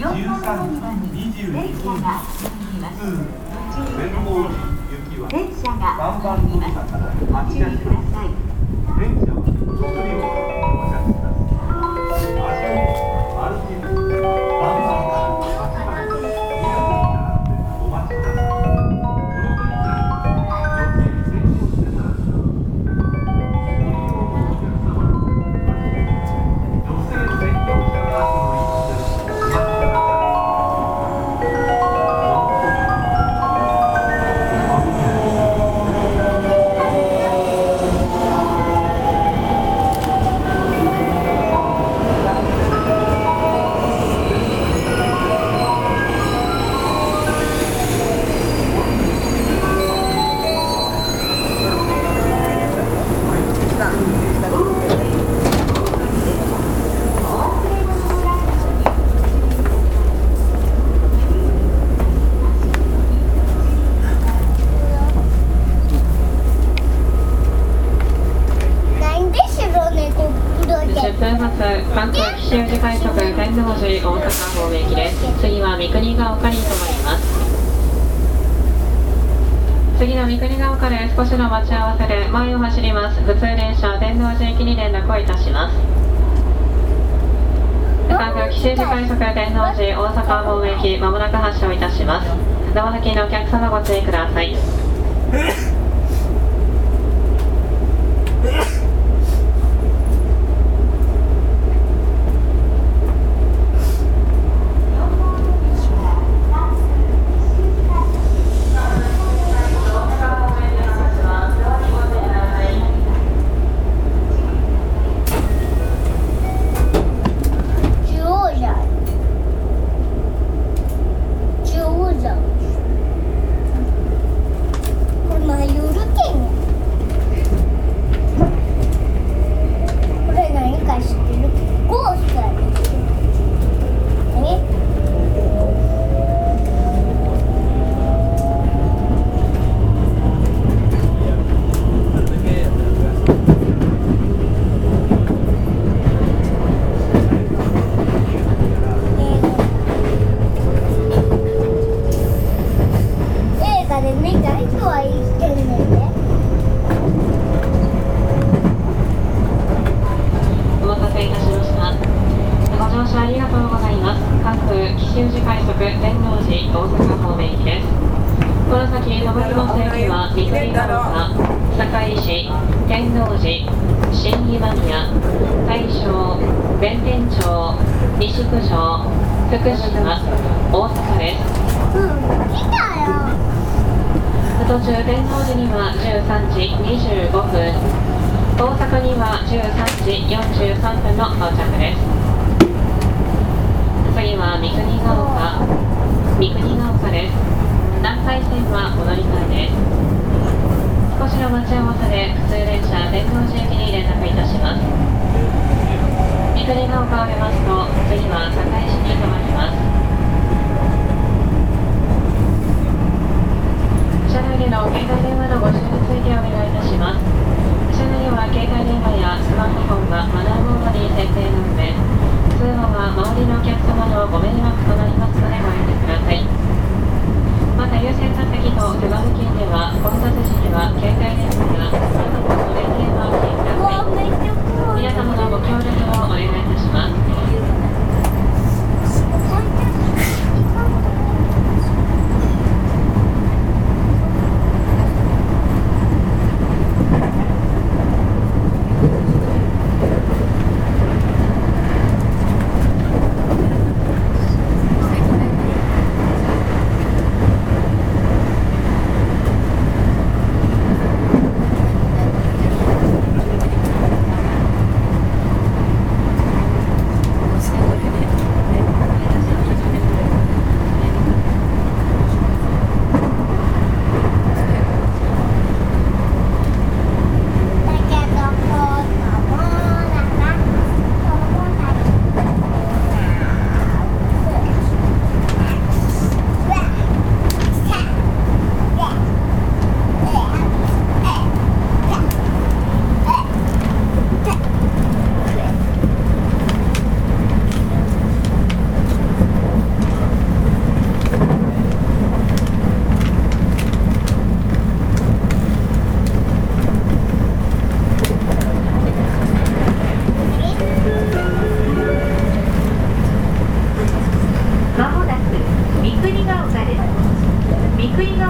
4番乗り場に電車が進みます連合寺行きは電車が3番乗り場からご注意ください電車は快速天王寺大阪方面行きです。次は三国ヶ丘に停まります。次の三国ヶ丘で少しの待ち合わせで前を走ります。普通電車天王寺行きに連絡をいたします。関東吉祥寺快速天王寺大阪方面行きまもなく発車をいたします。ドア付近のお客様ご注意ください中央じゃん中央じゃんこれまだ夜券やこれ何か知ってるゴーストやね何映画でねガイドは生きてるねんねお待たせいたしました。ご乗車ありがとうございます。関空吉祥寺快速天王寺大阪方面行きです。この先、上りの線は三国ヶ丘、堺市、天王寺、新今宮、大正、弁天町、西九条、福島、大阪です。うん来たよ途中天王寺には13時25分大阪には13時43分の到着です次は三国ヶ丘三国ヶ丘です南海線はお乗り換えです少しの待ち合わせで普通電車天王寺駅に連絡いたします三国ヶ丘を出ますと次は堺市に停まります車内での携帯電話のご使用についてお願いいたします。車内では携帯電話やスマートフォンがマナーモードに設定の上、通話は周りのお客様のご迷惑となりますのでご遠慮ください。また優先座席と手羽付近では混雑皆様のご協力をお願いいたします。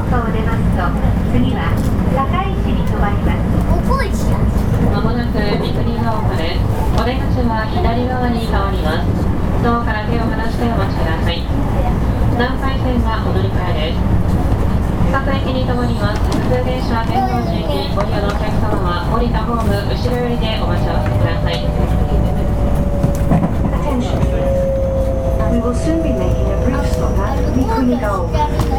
丘を出ますと次は堺市に止まりますまもなく三国が丘ですお出口は左側に変わりますドアから手を離してお待ちください。南海線はお乗り換えです。各駅に停まります。普通電車天王寺駅ご利用のお客様は降りたホーム後ろ寄りでお待ち合わせください。We will soon be making a brief stop at Mikuni Gao.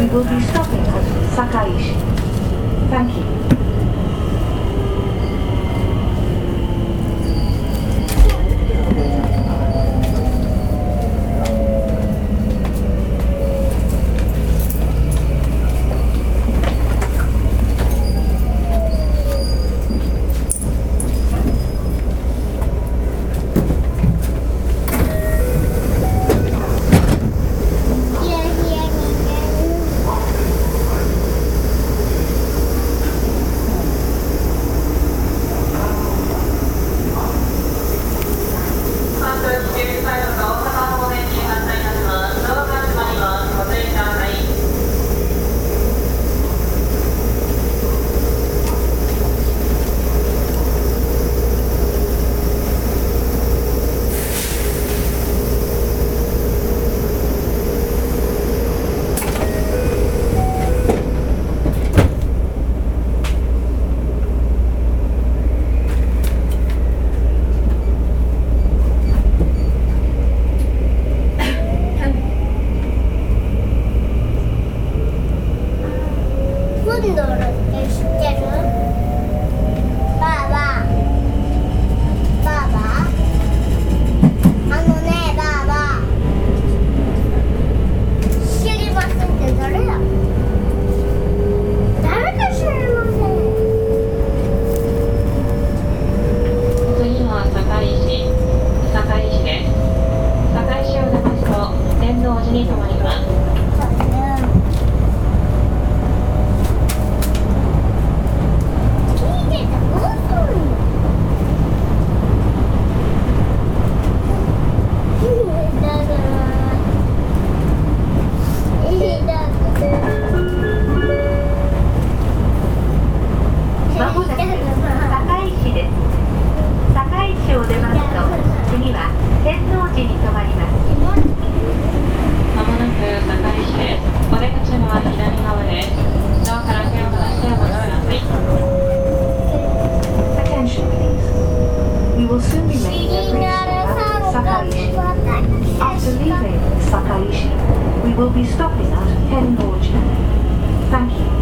We will be stopping at Sakaishi. Thank you. まもなく堺市です堺市を出ますと次は天王寺に停まりますまもなく堺市ですお出口は左側ですドアから手を離してお戻りください We will soon be making a reach at Sakaishi. After leaving Sakaishi, we will be stopping at Hennoji. Thank you.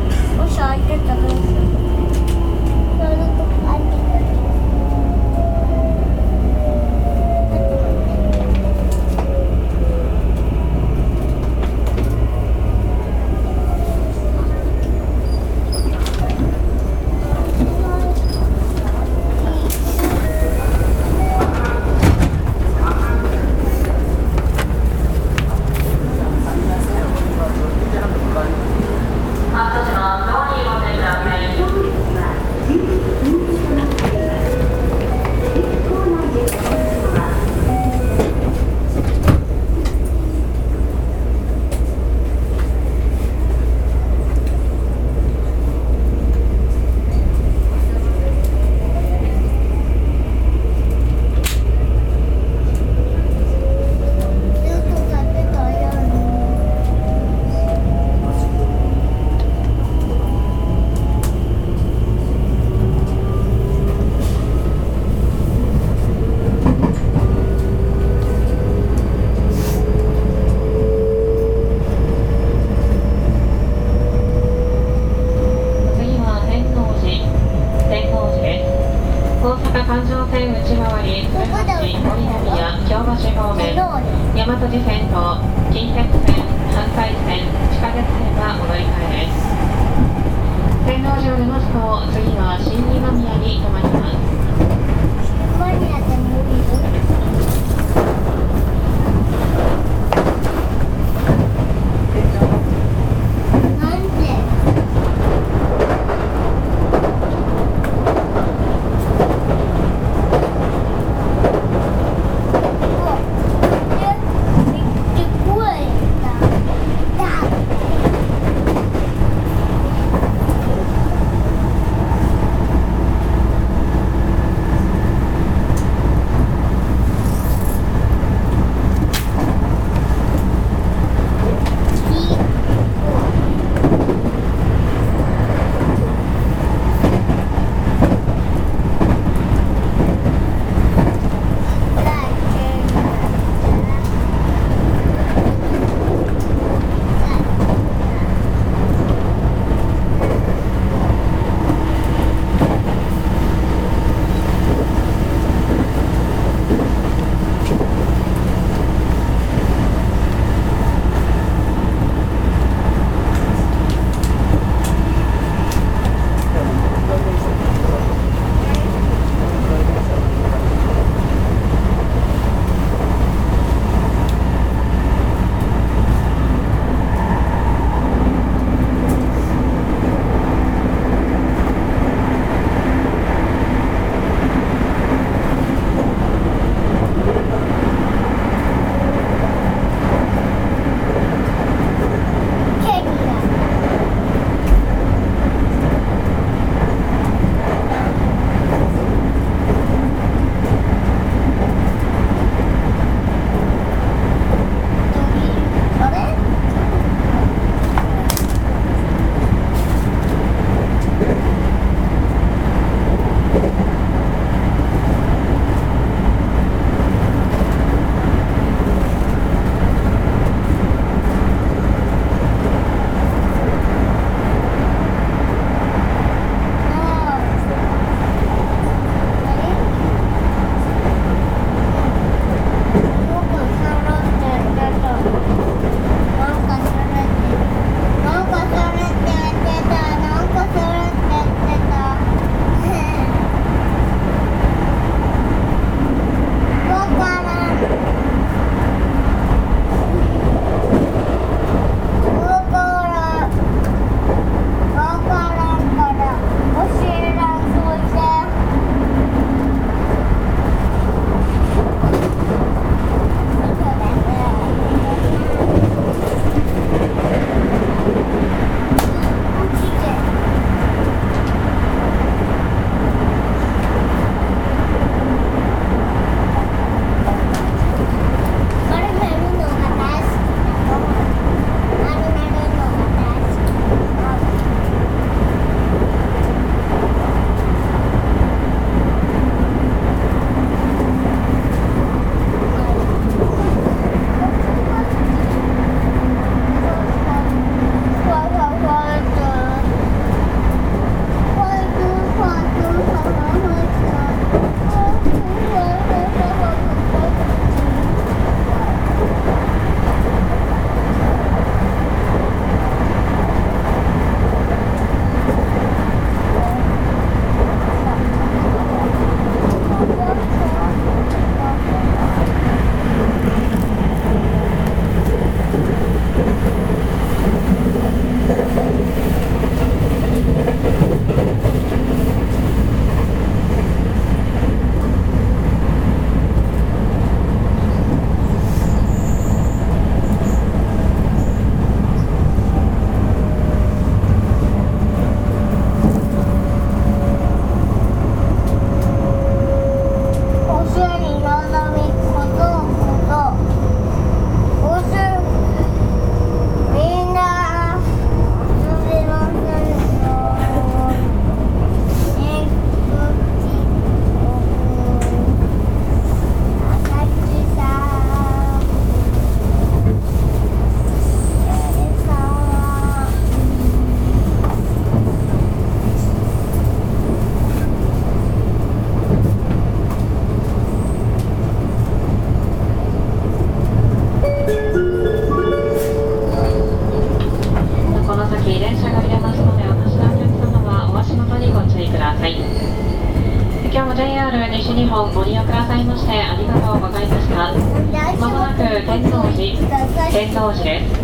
天王寺、天王寺です。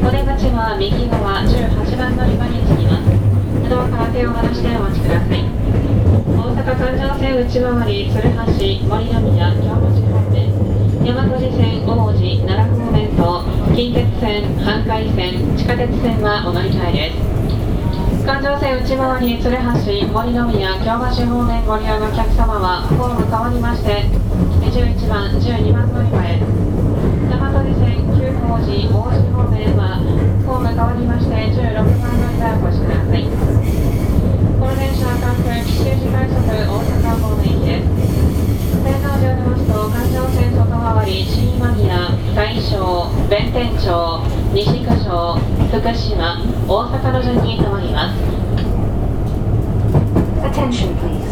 お出口は右側18番乗り場に着きます。ドアから手を離してお待ちください。大阪環状線内回り鶴橋、森の宮、京橋方面、大和路線王子、奈良方面と近鉄線、阪海線、地下鉄線はお乗り換えです。環状線内回り鶴橋森の宮京橋方面ご利用のお客様はホーム変わりまして11番12番乗り場へ旧宝寺大路方面はホーム変わりまして16番乗り場へお越しくださいこの電車は関空紀州市快速大阪方面行きです天王寺を出ますと環状線外回り新今宮大正弁天町西九条福島大阪の順に停まります Attention please.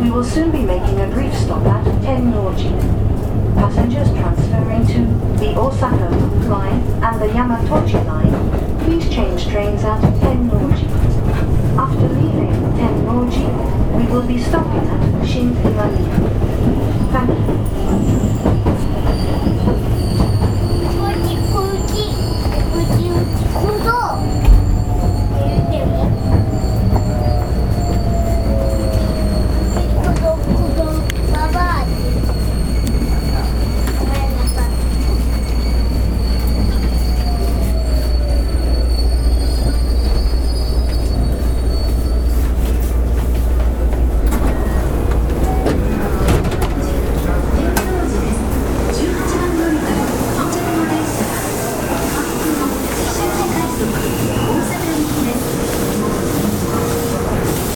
We will soon be making a brief stop at Tennoji. Passengers transferring to the Osaka line and the Yamatochi line, please change trains at Tennoji. After leaving Tennoji, we will be stopping at Shinigami. Thank you.